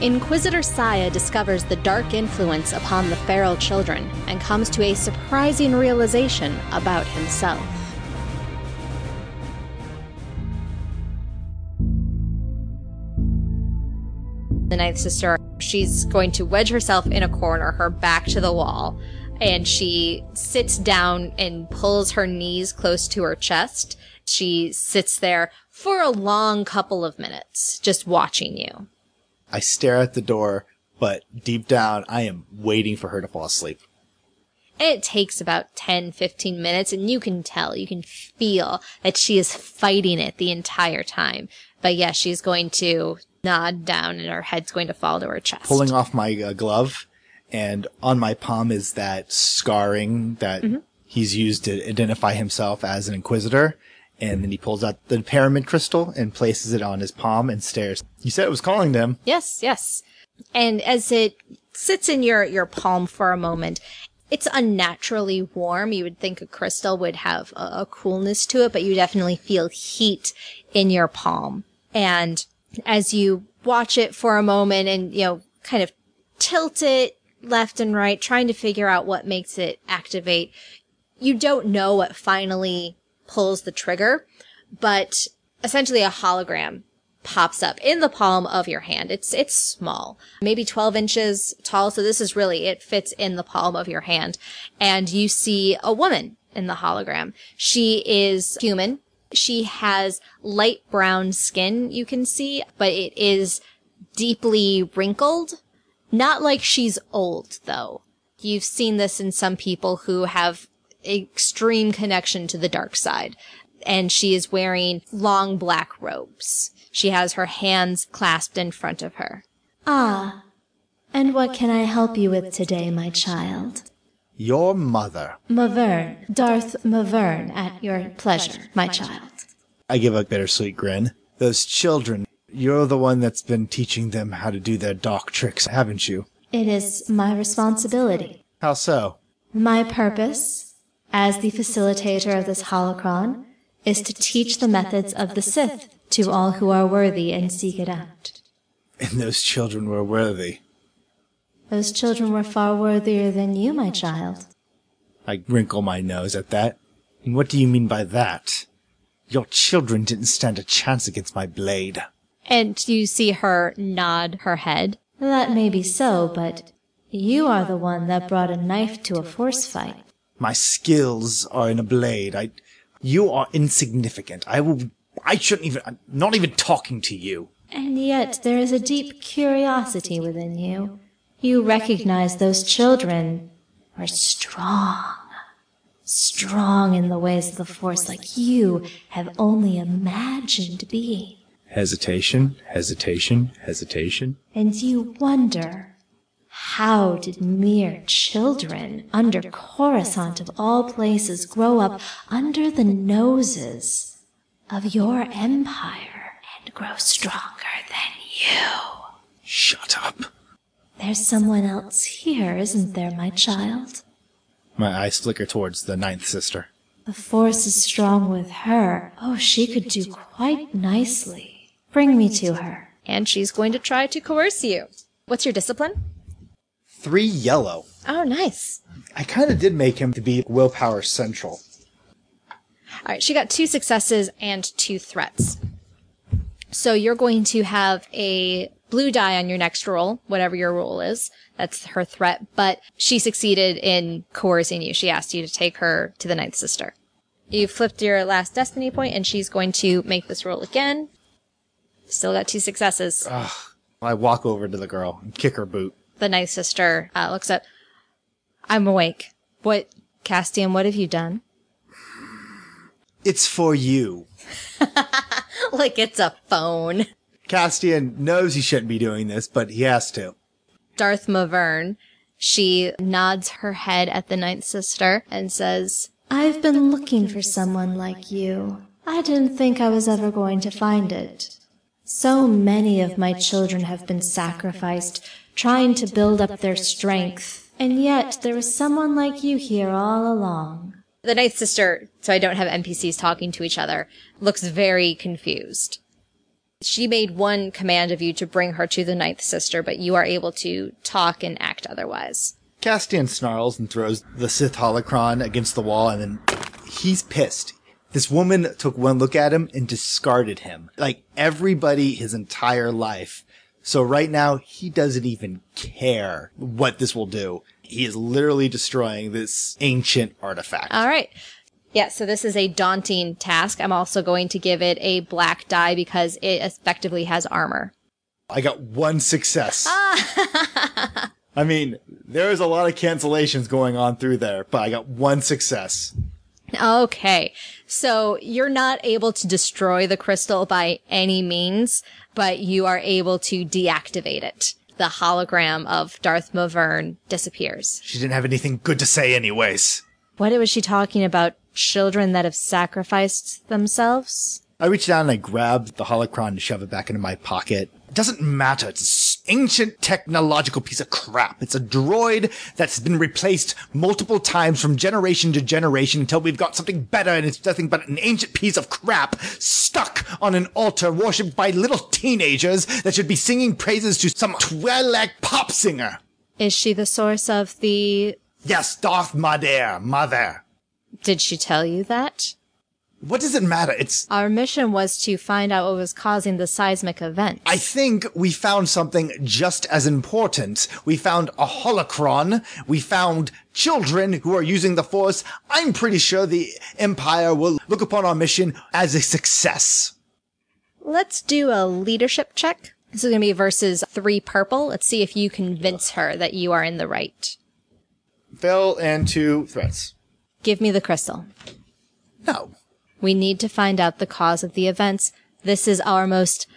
Inquisitor Saya discovers the dark influence upon the feral children and comes to a surprising realization about himself. The ninth sister, she's going to wedge herself in a corner, her back to the wall, and she sits down and pulls her knees close to her chest. She sits there for a long couple of minutes, just watching you. I stare at the door, but deep down, I am waiting for her to fall asleep. It takes about 10, 15 minutes, and you can tell, you can feel that she is fighting it the entire time. But yes, yeah, she's going to nod down and her head's going to fall to her chest. Pulling off my uh, glove, and on my palm is that scarring that mm-hmm. he's used to identify himself as an inquisitor. And then he pulls out the pyramid crystal and places it on his palm and stares. You said it was calling them. Yes, yes. And as it sits in your, your palm for a moment, it's unnaturally warm. You would think a crystal would have a, a coolness to it, but you definitely feel heat in your palm. And as you watch it for a moment and, you know, kind of tilt it left and right, trying to figure out what makes it activate, you don't know what finally pulls the trigger, but essentially a hologram pops up in the palm of your hand. It's, it's small, maybe 12 inches tall. So this is really, it fits in the palm of your hand and you see a woman in the hologram. She is human. She has light brown skin, you can see, but it is deeply wrinkled. Not like she's old though. You've seen this in some people who have extreme connection to the dark side. And she is wearing long black robes. She has her hands clasped in front of her. Ah, and what can I help you with today, my child? Your mother. Maverne, Darth Maverne, at your pleasure, my child. I give a bittersweet grin. Those children, you're the one that's been teaching them how to do their dark tricks, haven't you? It is my responsibility. How so? My purpose as the facilitator of this holocron, is to teach the methods of the Sith to all who are worthy and seek it out. And those children were worthy. Those children were far worthier than you, my child. I wrinkle my nose at that. And what do you mean by that? Your children didn't stand a chance against my blade. And you see her nod her head. That may be so, but you are the one that brought a knife to a force fight. My skills are in a blade. I, you are insignificant. I will, I shouldn't even, I'm not even talking to you. And yet there is a deep curiosity within you. You recognize those children are strong. Strong in the ways of the Force like you have only imagined being. Hesitation, hesitation, hesitation. And you wonder how did mere children under Coruscant of all places grow up under the noses of your empire and grow stronger than you? Shut up. There's someone else here, isn't there, my child? My eyes flicker towards the ninth sister. The force is strong with her. Oh, she could do quite nicely. Bring me to her. And she's going to try to coerce you. What's your discipline? Three yellow. Oh, nice. I kind of did make him to be willpower central. All right, she got two successes and two threats. So you're going to have a blue die on your next roll, whatever your roll is. That's her threat, but she succeeded in coercing you. She asked you to take her to the ninth sister. You flipped your last destiny point and she's going to make this roll again. Still got two successes. Ugh. I walk over to the girl and kick her boot the ninth sister uh, looks up. I'm awake. What, Castian, what have you done? It's for you. like it's a phone. Castian knows he shouldn't be doing this, but he has to. Darth Maverne, she nods her head at the ninth sister and says, I've been looking for someone like you. I didn't think I was ever going to find it. So many of my children have been sacrificed trying to build up their strength. And yet there was someone like you here all along. The Ninth Sister, so I don't have NPCs talking to each other, looks very confused. She made one command of you to bring her to the ninth sister, but you are able to talk and act otherwise. Castian snarls and throws the Sith holocron against the wall, and then he's pissed. This woman took one look at him and discarded him. Like everybody his entire life. So right now, he doesn't even care what this will do. He is literally destroying this ancient artifact. All right. Yeah, so this is a daunting task. I'm also going to give it a black die because it effectively has armor. I got one success. Ah. I mean, there's a lot of cancellations going on through there, but I got one success. Okay. So you're not able to destroy the crystal by any means, but you are able to deactivate it. The hologram of Darth Mavern disappears. She didn't have anything good to say anyways. What was she talking about? Children that have sacrificed themselves? I reach down and I grab the holocron and shove it back into my pocket. It doesn't matter. It's an ancient technological piece of crap. It's a droid that's been replaced multiple times from generation to generation until we've got something better and it's nothing but an ancient piece of crap stuck on an altar worshipped by little teenagers that should be singing praises to some Twi'lek pop singer. Is she the source of the. Yes, Darth Mader, mother. Did she tell you that? What does it matter? It's, Our mission was to find out what was causing the seismic event. I think we found something just as important. We found a holocron. We found children who are using the force. I'm pretty sure the Empire will look upon our mission as a success. Let's do a leadership check. This is going to be versus three purple. Let's see if you convince her that you are in the right. Fail and two threats. Give me the crystal. No. We need to find out the cause of the events. This is our most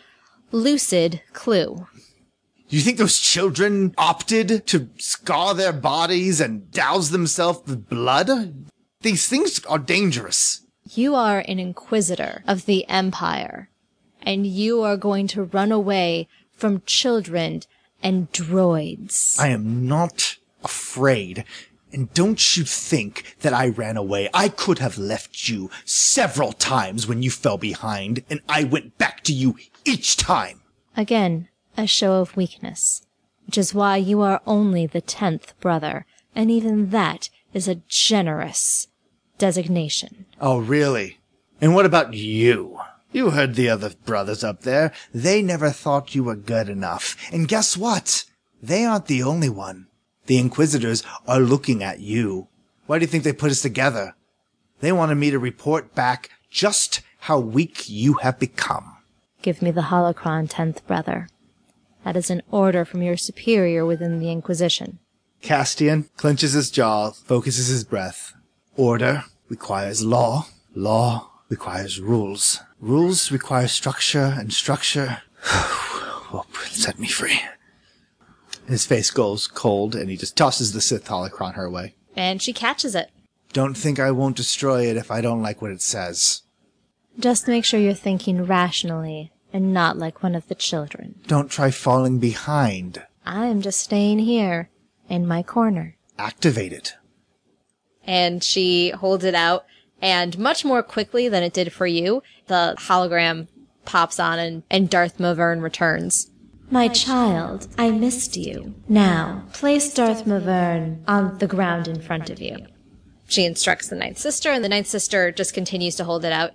lucid clue. Do you think those children opted to scar their bodies and douse themselves with blood? These things are dangerous. You are an inquisitor of the Empire, and you are going to run away from children and droids. I am not afraid. And don't you think that I ran away. I could have left you several times when you fell behind, and I went back to you each time. Again, a show of weakness, which is why you are only the tenth brother, and even that is a generous designation. Oh, really? And what about you? You heard the other brothers up there. They never thought you were good enough. And guess what? They aren't the only one. The Inquisitors are looking at you. Why do you think they put us together? They wanted me to report back just how weak you have become. Give me the holocron, tenth brother. That is an order from your superior within the Inquisition. Castian clenches his jaw, focuses his breath. Order requires law. Law requires rules. Rules require structure, and structure will set me free. His face goes cold, and he just tosses the Sith holocron her way. And she catches it. Don't think I won't destroy it if I don't like what it says. Just make sure you're thinking rationally and not like one of the children. Don't try falling behind. I'm just staying here in my corner. Activate it. And she holds it out, and much more quickly than it did for you, the hologram pops on and, and Darth Mavern returns. My child, I missed you. Now, place Darth Mavern on the ground in front of you. She instructs the ninth sister, and the ninth sister just continues to hold it out,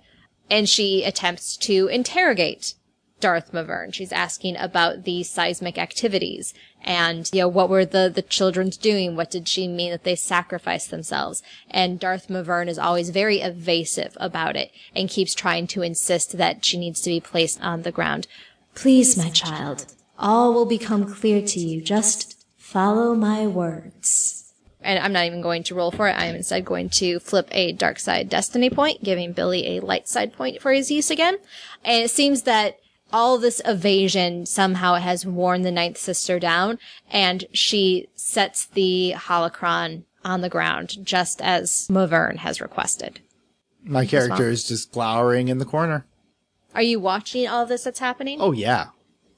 and she attempts to interrogate Darth Mavern. She's asking about the seismic activities and, you know, what were the, the children doing? What did she mean that they sacrificed themselves? And Darth Mavern is always very evasive about it and keeps trying to insist that she needs to be placed on the ground. Please, my child, all will become clear to you. Just follow my words. And I'm not even going to roll for it. I am instead going to flip a dark side destiny point, giving Billy a light side point for his use again. And it seems that all this evasion somehow has worn the ninth sister down, and she sets the holocron on the ground, just as Mavern has requested. My character is just glowering in the corner. Are you watching all this that's happening? Oh, yeah.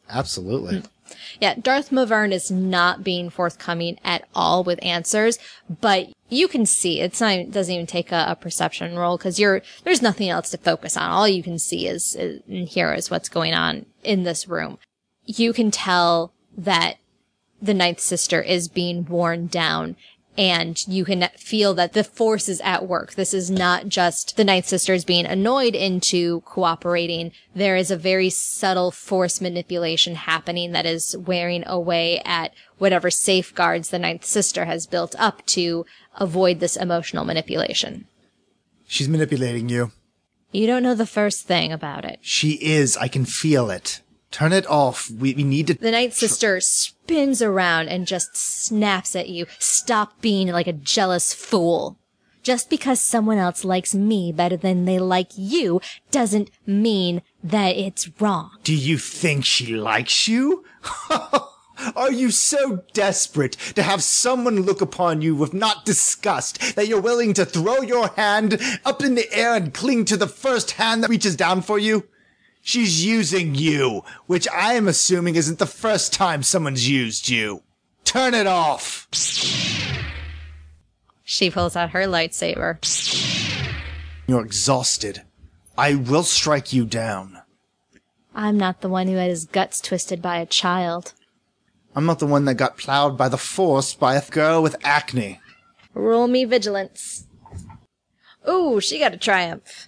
Absolutely. Hmm. Yeah, Darth Mavern is not being forthcoming at all with answers, but you can see it's not it doesn't even take a, a perception roll because you're there's nothing else to focus on. All you can see is, is and hear is what's going on in this room. You can tell that the ninth sister is being worn down and you can feel that the force is at work. This is not just the ninth sisters being annoyed into cooperating. There is a very subtle force manipulation happening that is wearing away at whatever safeguards the ninth sister has built up to avoid this emotional manipulation. She's manipulating you. You don't know the first thing about it. She is. I can feel it. Turn it off. We, we need to. The ninth sister spins around and just snaps at you. Stop being like a jealous fool. Just because someone else likes me better than they like you doesn't mean that it's wrong. Do you think she likes you? Are you so desperate to have someone look upon you with not disgust that you're willing to throw your hand up in the air and cling to the first hand that reaches down for you? She's using you, which I am assuming isn't the first time someone's used you. Turn it off. She pulls out her lightsaber. You're exhausted. I will strike you down. I'm not the one who had his guts twisted by a child. I'm not the one that got plowed by the force by a girl with acne. Roll me vigilance. Ooh, she got a triumph.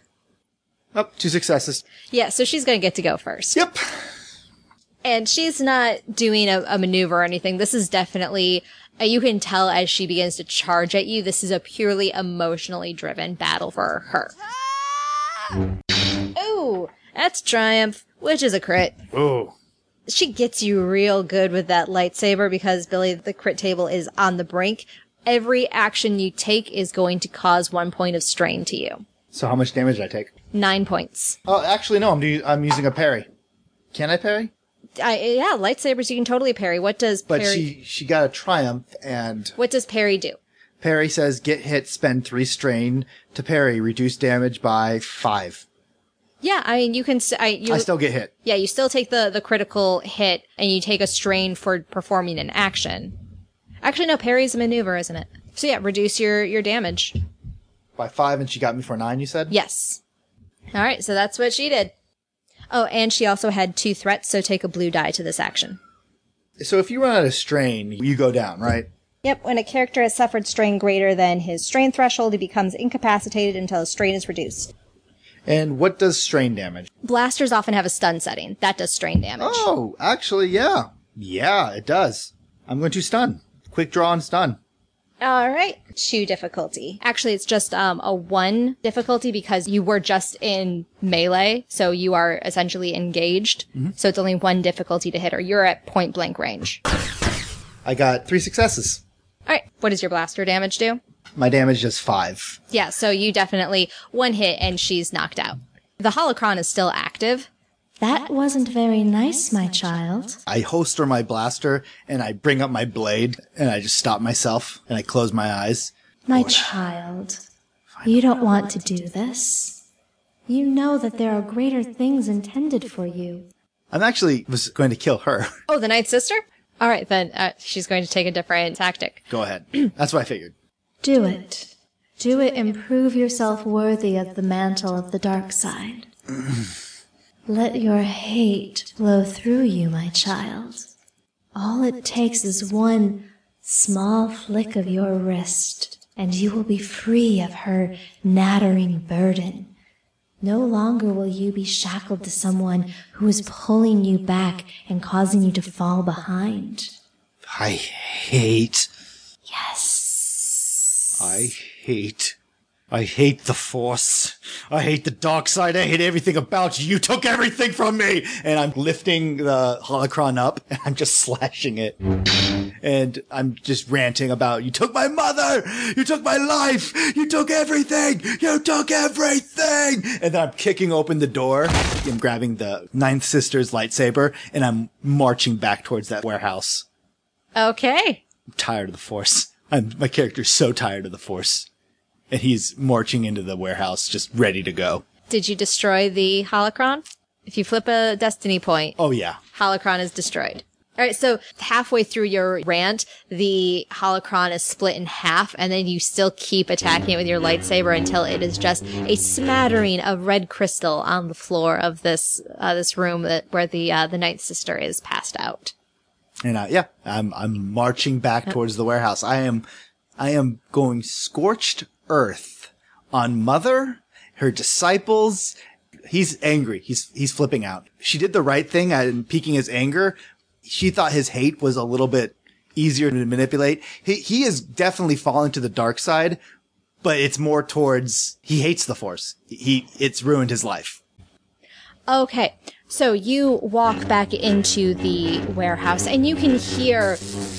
Up, two successes. Yeah, so she's gonna get to go first. Yep. And she's not doing a, a maneuver or anything. This is definitely, uh, you can tell as she begins to charge at you, this is a purely emotionally driven battle for her. Ooh, that's triumph, which is a crit. Ooh. She gets you real good with that lightsaber because Billy, the crit table is on the brink. Every action you take is going to cause one point of strain to you. So how much damage did I take? Nine points. Oh, actually, no. I'm do- I'm using a parry. Can I parry? I, yeah, lightsabers you can totally parry. What does But parry? she she got a triumph, and what does parry do? parry says get hit, spend three strain to parry, reduce damage by five. Yeah, I mean you can. s- I you. I still get hit. yeah, you still take the the critical hit, and you take a strain for performing an action. Actually, no, parry's a maneuver, isn't it? So yeah, reduce your your damage. By five, and she got me for nine. You said? Yes. All right, so that's what she did. Oh, and she also had two threats, so take a blue die to this action. So if you run out of strain, you go down, right? Yep, when a character has suffered strain greater than his strain threshold, he becomes incapacitated until his strain is reduced. And what does strain damage? Blasters often have a stun setting. That does strain damage. Oh, actually, yeah, yeah, it does. I'm going to stun. Quick draw and stun. All right. Two difficulty. Actually, it's just um, a one difficulty because you were just in melee, so you are essentially engaged. So it's only one difficulty to hit her. You're at point blank range. I got three successes. All right. What does your blaster damage do? My damage is five. Yeah, so you definitely one hit and she's knocked out. The holocron is still active. That wasn't very nice, my child. I holster my blaster and I bring up my blade and I just stop myself and I close my eyes. My child, you don't want to do this. You know that there are greater things intended for you. I'm actually was going to kill her. Oh, the ninth sister? All right, then uh, she's going to take a different tactic. Go ahead. That's what I figured. Do it. Do it and prove yourself worthy of the mantle of the dark side. Let your hate flow through you, my child. All it takes is one small flick of your wrist, and you will be free of her nattering burden. No longer will you be shackled to someone who is pulling you back and causing you to fall behind. I hate. Yes. I hate. I hate the Force. I hate the dark side. I hate everything about you. You took everything from me. And I'm lifting the holocron up and I'm just slashing it. And I'm just ranting about, you took my mother! You took my life! You took everything! You took everything! And then I'm kicking open the door. I'm grabbing the ninth sister's lightsaber and I'm marching back towards that warehouse. Okay. I'm tired of the Force. I'm, my character's so tired of the Force. And he's marching into the warehouse, just ready to go. Did you destroy the holocron? If you flip a destiny point, Oh yeah. holocron is destroyed. All right, so halfway through your rant, the holocron is split in half, and then you still keep attacking it with your lightsaber until it is just a smattering of red crystal on the floor of this uh, this room that where the uh, the Ninth Sister is passed out. And uh, yeah, I'm I'm marching back towards the warehouse. I am I am going scorched earth on Mother, her disciples. He's angry. He's he's flipping out. She did the right thing and piquing his anger. She thought his hate was a little bit easier to manipulate. He he is definitely fallen to the dark side, but it's more towards he hates the Force. He it's ruined his life. Okay, so you walk back into the warehouse and you can hear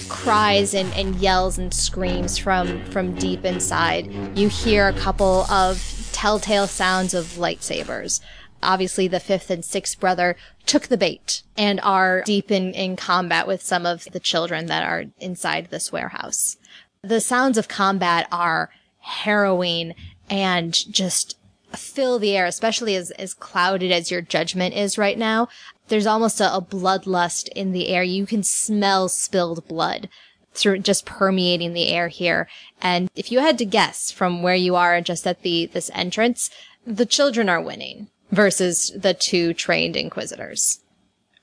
cries and, and yells and screams from, from deep inside. You hear a couple of telltale sounds of lightsabers. Obviously, the fifth and sixth brother took the bait and are deep in, in combat with some of the children that are inside this warehouse. The sounds of combat are harrowing and just fill the air, especially as, as clouded as your judgment is right now. There's almost a, a bloodlust in the air. You can smell spilled blood through just permeating the air here. And if you had to guess from where you are just at the, this entrance, the children are winning versus the two trained inquisitors.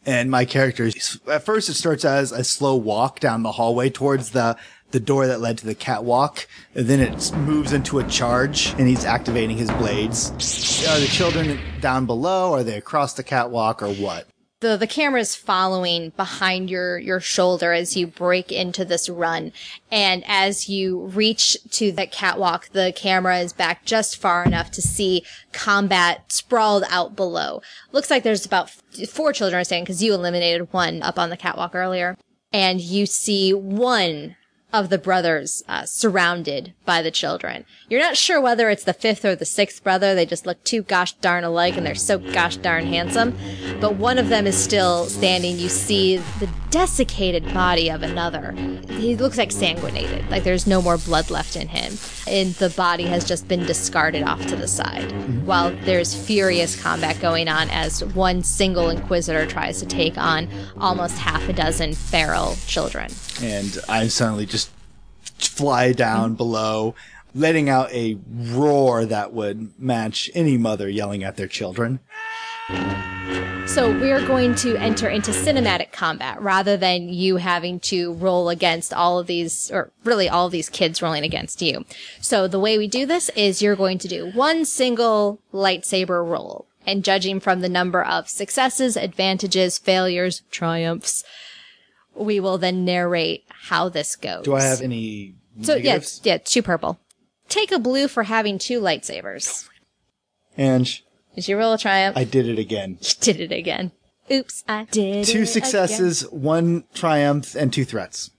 And my character, at first it starts as a slow walk down the hallway towards the the door that led to the catwalk. And then it moves into a charge and he's activating his blades. Are the children down below? Are they across the catwalk or what? the the camera is following behind your your shoulder as you break into this run and as you reach to that catwalk the camera is back just far enough to see combat sprawled out below looks like there's about four children are standing because you eliminated one up on the catwalk earlier and you see one of the brothers uh, surrounded by the children. You're not sure whether it's the fifth or the sixth brother. They just look too gosh darn alike and they're so gosh darn handsome. But one of them is still standing. You see the desiccated body of another. He looks like sanguinated, like there's no more blood left in him. And the body has just been discarded off to the side. Mm-hmm. While there's furious combat going on as one single Inquisitor tries to take on almost half a dozen feral children. And I suddenly just fly down below, letting out a roar that would match any mother yelling at their children. So we're going to enter into cinematic combat rather than you having to roll against all of these, or really all of these kids rolling against you. So the way we do this is you're going to do one single lightsaber roll and judging from the number of successes, advantages, failures, triumphs, we will then narrate how this goes. Do I have any So yeah, negatives? yeah, two purple. Take a blue for having two lightsabers. And Did you roll a triumph? I did it again. You did it again. Oops, I did Two it successes, one triumph, and two threats.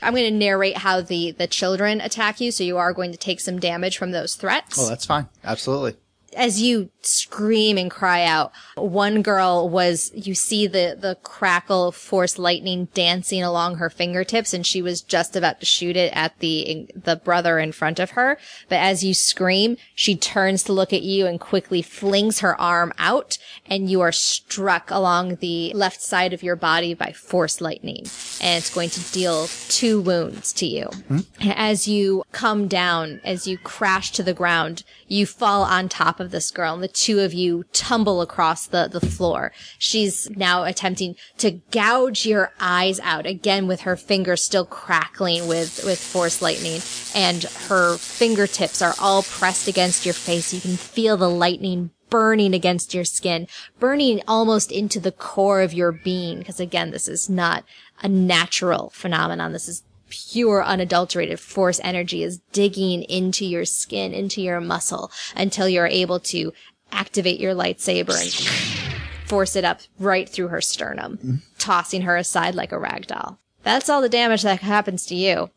I'm going to narrate how the the children attack you, so you are going to take some damage from those threats. Oh, that's fine. Absolutely. as you scream and cry out, one girl was, you see the, the crackle of force lightning dancing along her fingertips and she was just about to shoot it at the, the brother in front of her. But as you scream, she turns to look at you and quickly flings her arm out and you are struck along the left side of your body by force lightning. And it's going to deal two wounds to you. Hmm? As you come down, as you crash to the ground, you fall on top of this girl and the two of you tumble across the, the floor. She's now attempting to gouge your eyes out again with her fingers still crackling with, with force lightning and her fingertips are all pressed against your face. You can feel the lightning burning against your skin, burning almost into the core of your being. Because again, this is not a natural phenomenon. This is pure unadulterated force energy is digging into your skin, into your muscle until you're able to activate your lightsaber and force it up right through her sternum, mm-hmm. tossing her aside like a rag doll. That's all the damage that happens to you.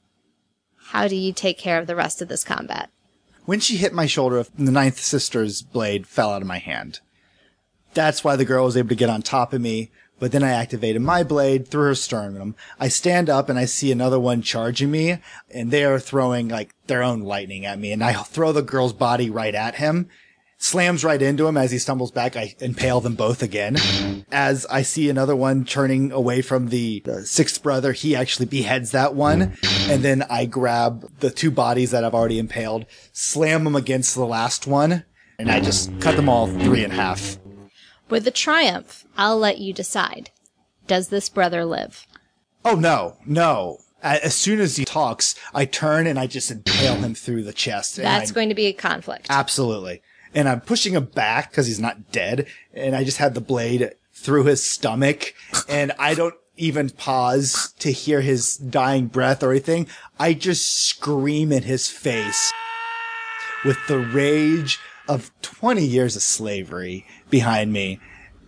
How do you take care of the rest of this combat? When she hit my shoulder, the ninth sister's blade fell out of my hand. That's why the girl was able to get on top of me. But then I activated my blade through her sternum. I stand up and I see another one charging me, and they are throwing like their own lightning at me. And I throw the girl's body right at him. Slams right into him as he stumbles back. I impale them both again. As I see another one turning away from the, the sixth brother, he actually beheads that one. And then I grab the two bodies that I've already impaled, slam them against the last one, and I just cut them all three in half. With the triumph, I'll let you decide. Does this brother live? Oh no, no. As soon as he talks, I turn and I just impale him through the chest. That's I- going to be a conflict. Absolutely. And I'm pushing him back because he's not dead. And I just had the blade through his stomach and I don't even pause to hear his dying breath or anything. I just scream in his face with the rage of 20 years of slavery behind me.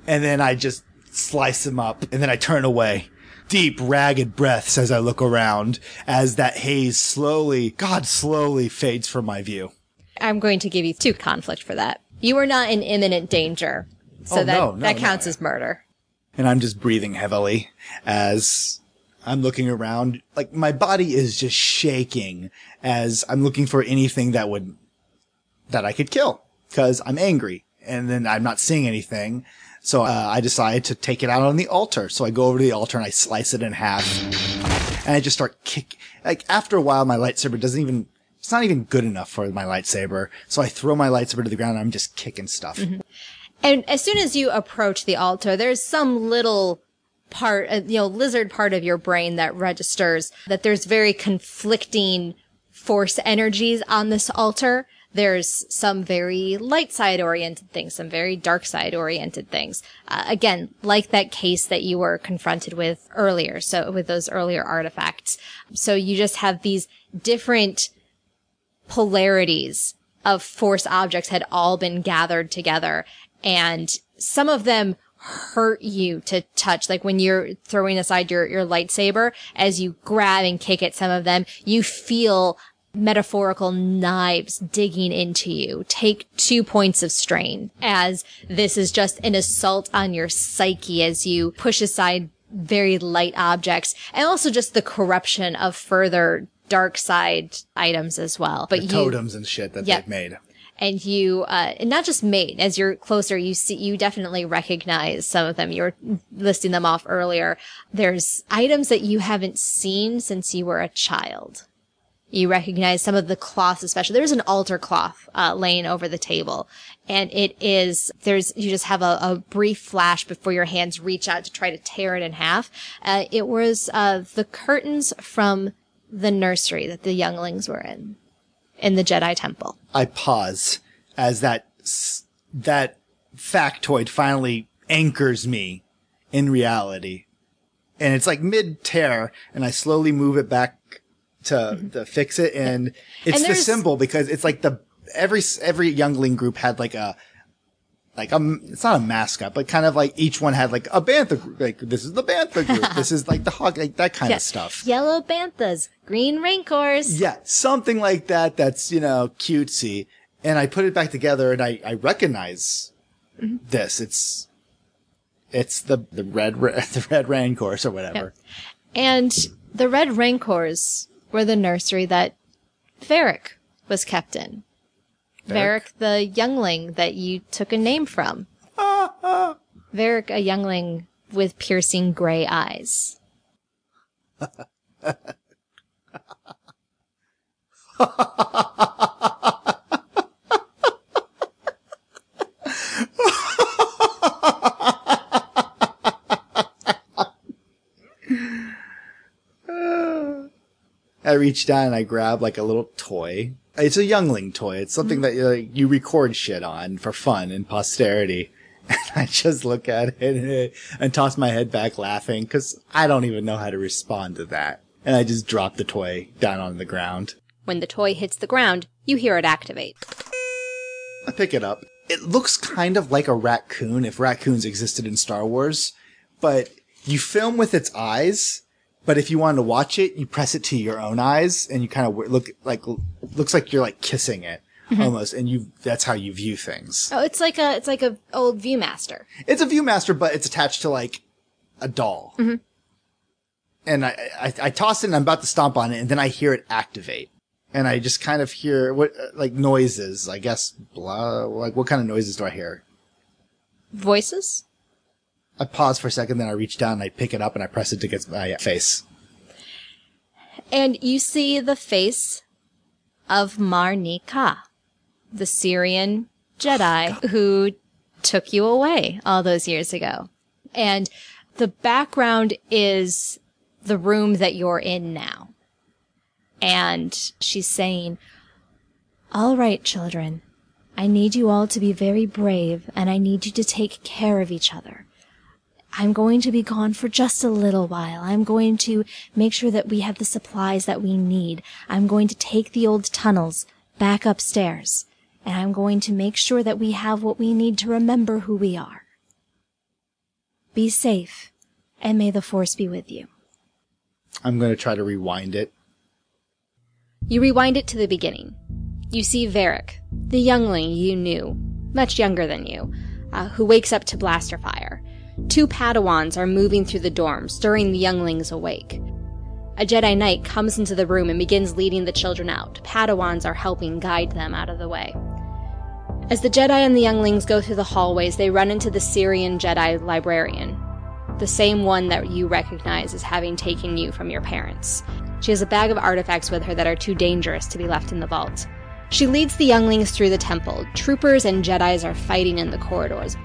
And then I just slice him up and then I turn away. Deep, ragged breaths as I look around as that haze slowly, God, slowly fades from my view. I'm going to give you two conflict for that. You are not in imminent danger. So Oh, that, no, no, that no. counts as murder. and I'm just breathing heavily as I'm looking around. Like my body is just shaking as I'm looking for anything that would, that I could kill because I'm angry and then I'm not seeing anything. So uh, I decide to take it out on the altar. So I go over to the altar and I slice it in half and I just start kick. Like after a while, my lightsaber doesn't even, it's not even good enough for my lightsaber. So I throw my lightsaber to the ground and I'm just kicking stuff. And as soon as you approach the altar, there's some little part, uh, you know, lizard part of your brain that registers that there's very conflicting force energies on this altar. There's some very light side oriented things, some very dark side oriented things. Uh, again, like that case that you were confronted with earlier. So with those earlier artifacts. So you just have these different polarities of force objects had all been gathered together. And some of them hurt you to touch. Like when you're throwing aside your your lightsaber as you grab and kick at some of them you feel metaphorical knives digging into you. Take two points of strain as this is just an assault on your psyche as you push aside very light objects. And also just the corruption of further dark side items as well. But you Totems and shit that Yep. they've made. and you uh and not just made as you're closer you see you definitely recognize some of them. You were listing them off earlier. There's items that you haven't seen since you were a child. You recognize some of the cloths especially. There's an altar cloth uh, laying over the table. And it is there's you just have a, a brief flash before your hands reach out to try to tear it in half. Uh, it was uh, the curtains from the nursery that the younglings were in in the jedi temple. I pause as that that factoid finally anchors me in reality, and it's like mid tear, and I slowly move it back to mm-hmm. to fix it, and it's And the symbol because it's like the every every youngling group had like a like a it's not a mascot, but kind of like each one had like a bantha group. Like this is the bantha group, this is like the hog, like that kind of stuff. Yellow banthas, green rancors. Yeah, something like that. That's you know cutesy, and I put it back together, and I I recognize mm-hmm. this. It's it's the the red the red rancors or whatever. And the red rancors were the nursery that Varric was kept in. Varric, the youngling that you took a name from. Varric, a youngling with piercing gray eyes. I reach down and I grab like a little toy. It's a youngling toy. It's something that uh, you record shit on for fun and posterity. And I just look at it and, and toss my head back laughing because I don't even know how to respond to that. And I just drop the toy down on the ground. When the toy hits the ground, you hear it activate. I pick it up. It looks kind of like a raccoon if raccoons existed in Star Wars, but you film with its eyes. But if you wanted to watch it, you press it to your own eyes and you kind of look like, looks like you're like kissing it almost. And you, that's how you view things. Oh, it's like a, it's like a old Viewmaster. It's a Viewmaster, but it's attached to like a doll. And I, I, I toss it and I'm about to stomp on it and then I hear it activate. and I just kind of hear what uh, like noises. I guess blah. Like what kind of noises do I hear? Voices? I pause for a second, then I reach down and I pick it up and I press it against my face. And you see the face of Marnika, the Cerean Jedi oh, who took you away all those years ago. And the background is the room that you're in now. And she's saying, All right, children. I need you all to be very brave and I need you to take care of each other. I'm going to be gone for just a little while. I'm going to make sure that we have the supplies that we need. I'm going to take the old tunnels back upstairs. And I'm going to make sure that we have what we need to remember who we are. Be safe, and may the force be with you. I'm going to try to rewind it. You rewind it to the beginning. You see Varric, the youngling you knew, much younger than you, uh, who wakes up to blaster fire. Two Padawans are moving through the dorm, stirring the younglings awake. A Jedi Knight comes into the room and begins leading the children out. Padawans are helping guide them out of the way. As the Jedi and the younglings go through the hallways, they run into the Cerean Jedi librarian, the same one that you recognize as having taken you from your parents. She has a bag of artifacts with her that are too dangerous to be left in the vault. She leads the younglings through the temple. Troopers and Jedis are fighting in the corridors.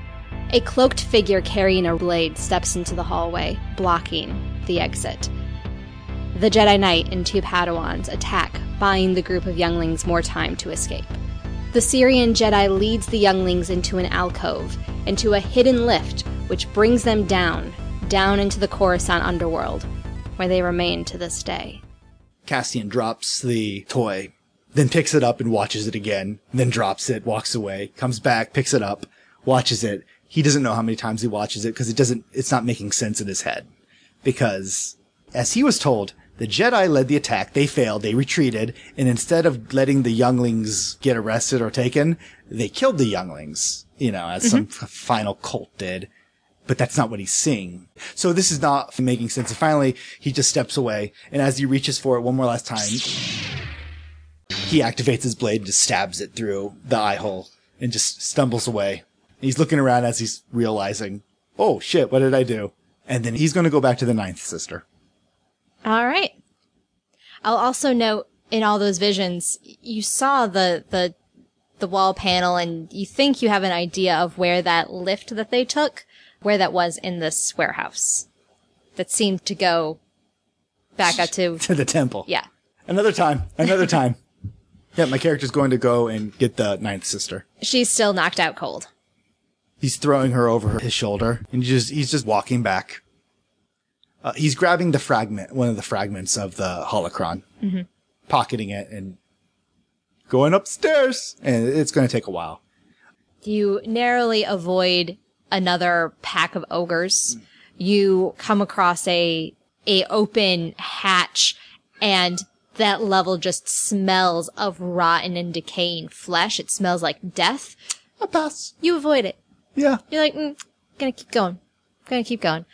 A cloaked figure carrying a blade steps into the hallway, blocking the exit. The Jedi Knight and two Padawans attack, buying the group of younglings more time to escape. The Cerean Jedi leads the younglings into an alcove, into a hidden lift, which brings them down, down into the Coruscant underworld, where they remain to this day. Castian drops the toy, then picks it up and watches it again, then drops it, walks away, comes back, picks it up, watches it. He doesn't know how many times he watches it because it doesn't, it's not making sense in his head. Because, as he was told, the Jedi led the attack, they failed, they retreated, and instead of letting the younglings get arrested or taken, they killed the younglings, you know, as some mm-hmm. f- final cult did. But that's not what he's seeing. So this is not making sense. And finally, he just steps away, and as he reaches for it one more last time, he activates his blade and just stabs it through the eye hole and just stumbles away. He's looking around as he's realizing, oh shit, what did I do? And then he's going to go back to the ninth sister. All right. I'll also note in all those visions, you saw the, the, the wall panel and you think you have an idea of where that lift that they took, where that was in this warehouse that seemed to go back up to, To the temple. yeah. Another time. Another time. Yeah, my character's going to go and get the ninth sister. She's still knocked out cold. He's throwing her over his shoulder and he's just, he's just walking back. Uh, he's grabbing the fragment, one of the fragments of the holocron, pocketing it and going upstairs. And it's going to take a while. You narrowly avoid another pack of ogres. You come across a, a open hatch and that level just smells of rotten and decaying flesh. It smells like death. A pass. You avoid it. Yeah. You're like, mm, gonna keep going. Gonna keep going.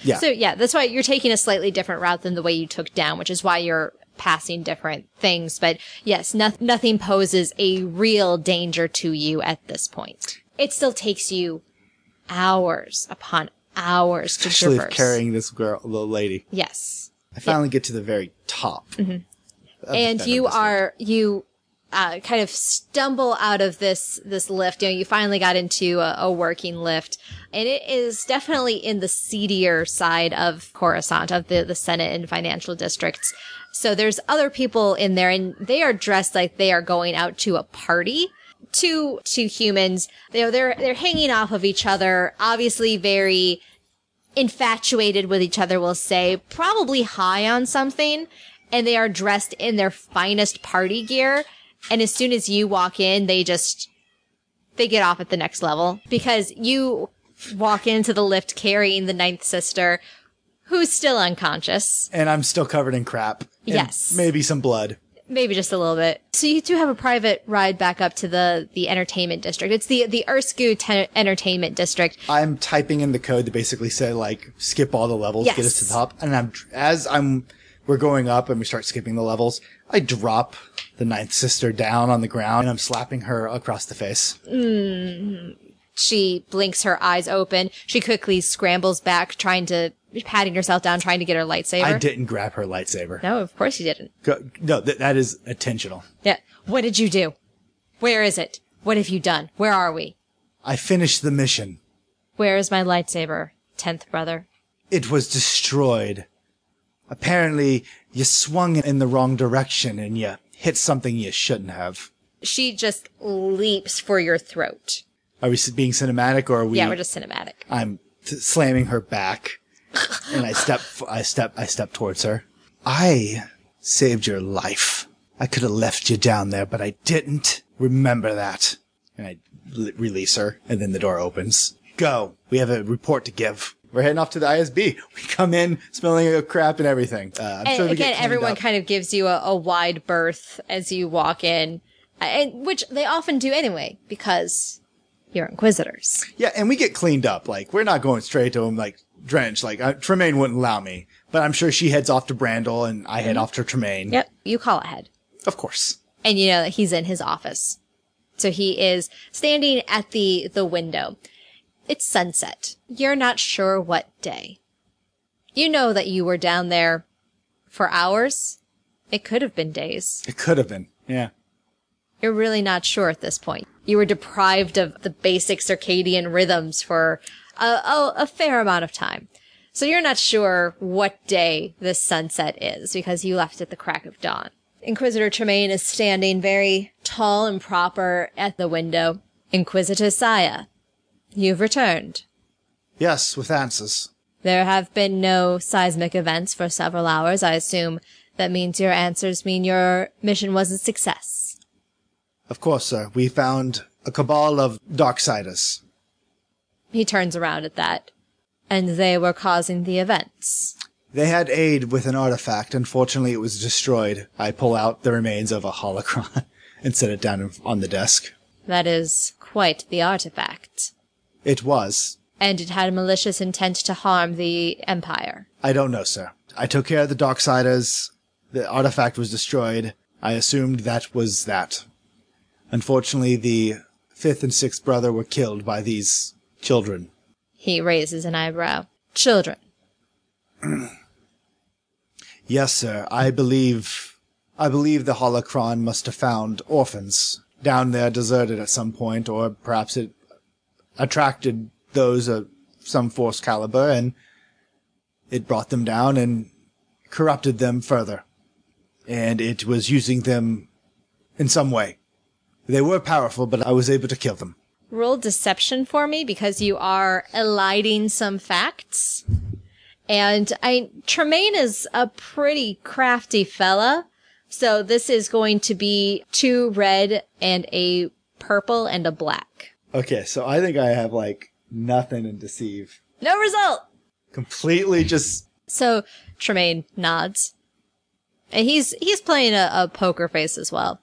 Yeah. So yeah, that's why you're taking a slightly different route than the way you took down, which is why you're passing different things. But yes, no- nothing poses a real danger to you at this point. It still takes you hours upon hours to Especially traverse. carrying this girl, little lady. yes. I finally get to the very top. the and you are you uh, kind of stumble out of this this lift. You know, you finally got into a, a working lift, and it is definitely in the seedier side of Coruscant of the the Senate and financial districts. So there's other people in there, and they are dressed like they are going out to a party. Two two humans, you know, they're they're hanging off of each other, obviously very infatuated with each other, we'll say, probably high on something, and they are dressed in their finest party gear. And as soon as you walk in, they just, they get off at the next level because you walk into the lift carrying the ninth sister who's still unconscious. and I'm still covered in crap. Yes. Maybe some blood. Maybe just a little bit. So you do have a private ride back up to the, the entertainment district. It's the, the Erskine te- entertainment district. I'm typing in the code to basically say like skip all the levels, get us to the top, and I'm as I'm we're going up and we start skipping the levels, I drop the ninth sister down on the ground and I'm slapping her across the face. Mm-hmm. She blinks her eyes open. She quickly scrambles back, trying to, patting herself down, trying to get her lightsaber. I didn't grab her lightsaber. No, of course you didn't. Go, no, th- that is intentional. Yeah. What did you do? Where is it? What have you done? Where are we? I finished the mission. Where is my lightsaber, tenth brother? It was destroyed. Apparently, you swung in the wrong direction and you hit something you shouldn't have. She just leaps for your throat. Are we being cinematic or are we? Yeah, we're just cinematic. I'm t- slamming her back, and I step, I step, I step towards her. I saved your life. I could have left you down there, but I didn't. Remember that. And I l- release her, and then the door opens. Go. We have a report to give. We're heading off to the ISB. We come in smelling like crap and everything. Uh, I'm And sure we get again, everyone up. kind of gives you a, a wide berth as you walk in, and which they often do anyway because you're inquisitors. Yeah, and we get cleaned up. Like we're not going straight to him like drenched. Like uh, Tremaine wouldn't allow me, but I'm sure she heads off to Brandel, and I head off to Tremaine. Yep, you call ahead. Of course. and you know that he's in his office. So he is standing at the the window. It's sunset. You're not sure what day. You know that you were down there for hours. It could have been days. It could have been. Yeah. You're really not sure at this point. You were deprived of the basic circadian rhythms for a, a, a fair amount of time. So you're not sure what day this sunset is because you left at the crack of dawn. Inquisitor Tremaine is standing very tall and proper at the window. Inquisitor Saya, you've returned. Yes, with answers. There have been no seismic events for several hours. I assume that means your answers mean your mission was a success. Of course, sir. We found a cabal of Darksiders. He turns around at that. And they were causing the events. They had aid with an artifact. Unfortunately, it was destroyed. I pull out the remains of a holocron and set it down on the desk. That is quite the artifact. It was. And it had a malicious intent to harm the Empire. I don't know, sir. I took care of the Darksiders. The artifact was destroyed. I assumed that was that. Unfortunately, the fifth and sixth brother were killed by these children. He raises an eyebrow. Children. Yes, sir. I believe, I believe the holocron must have found orphans down there deserted at some point, or perhaps it attracted those of some force caliber and it brought them down and corrupted them further. And it was using them in some way. They were powerful, but I was able to kill them. Roll deception for me because you are eliding some facts. And I, Tremaine is a pretty crafty fella. So this is going to be two red and a purple and a black. Okay, so I think I have like nothing in deceive. No result! Completely just So Tremaine nods. And he's he's playing a, a poker face as well.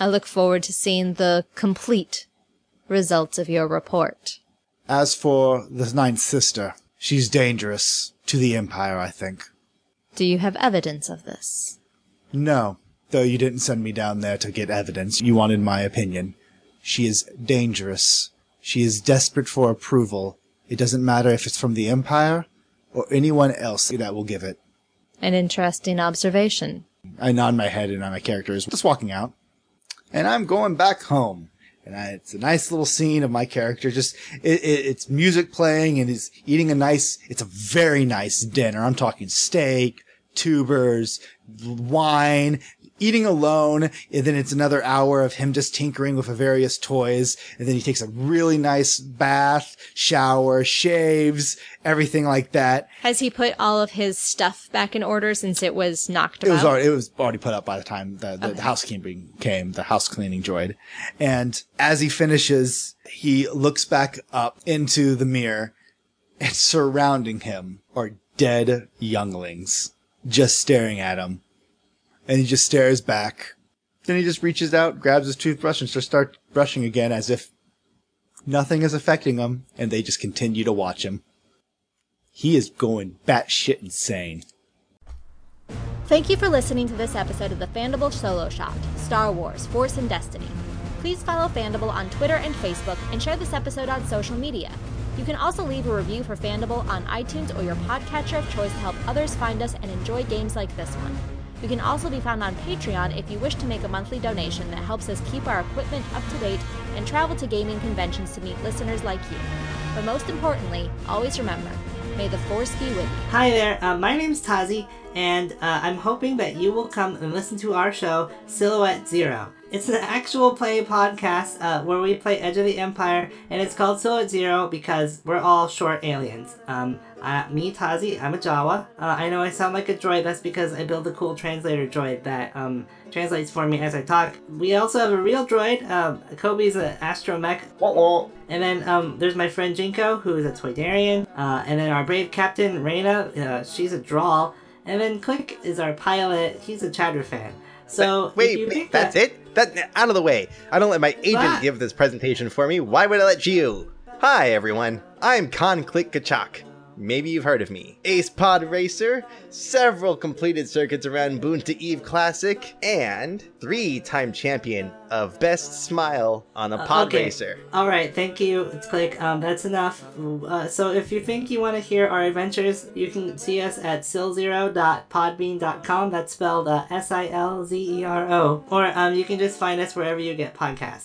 I look forward to seeing the complete results of your report. As for the ninth sister, she's dangerous to the Empire, I think. Do you have evidence of this? No, though you didn't send me down there to get evidence. You wanted my opinion. She is dangerous. She is desperate for approval. It doesn't matter if it's from the Empire or anyone else that will give it. An interesting observation. I nod my head and my character is just walking out. And I'm going back home. And I, it's a nice little scene of my character. Just, it, it, it's music playing and he's eating a nice, it's a very nice dinner. I'm talking steak, tubers, wine, eating alone. And then it's another hour of him just tinkering with the various toys. And then he takes a really nice bath, shower, shaves, everything like that. Has he put all of his stuff back in order since it was knocked It was already, it was already put up by the time the, the, the housekeeping came, the house cleaning droid. And as he finishes, he looks back up into the mirror and surrounding him are dead younglings just staring at him. And he just stares back. Then he just reaches out, grabs his toothbrush and just starts brushing again as if nothing is affecting him and they just continue to watch him. He is going batshit insane. Thank you for listening to this episode of the Fandible Solo Shot Star Wars Force and Destiny. Please follow Fandible on Twitter and Facebook and share this episode on social media. You can also leave a review for Fandible on iTunes or your podcatcher of choice to help others find us and enjoy games like this one. We can also be found on Patreon if you wish to make a monthly donation that helps us keep our equipment up to date and travel to gaming conventions to meet listeners like you. But most importantly, always remember may the Force be with you. Hi there, uh, my name's Tazi, and uh, I'm hoping that you will come and listen to our show, Silhouette Zero. It's an actual play podcast uh, where we play Edge of the Empire, and it's called Silhouette Zero because we're all short aliens. Um, uh, me, Tazi, I'm a Jawa. Uh, I know I sound like a droid, that's because I built a cool translator droid that um, translates for me as I talk. We also have a real droid. Um, Kobe's an astromech. And then um, there's my friend Jinko, who is a Toydarian. Uh, and then our brave captain, Reina, uh, she's a Drall. And then Click is our pilot. He's a Chadra-Fan. So wait, wait, that's that- it? That out of the way. I don't let my agent What? give this presentation for me. Why would I let you? Hi everyone. I'm Con Click Kachak. Maybe you've heard of me. Ace Pod Racer, several completed circuits around Boonta Eve Classic, and three-time champion of Best Smile on a Pod Uh, okay. Racer. All right, thank you. It's Click. Um, that's enough. Uh, so if you think you want to hear our adventures, you can see us at silzero.podbean.com. That's spelled uh, S-I-L-Z-E-R-O. Or um, you can just find us wherever you get podcasts.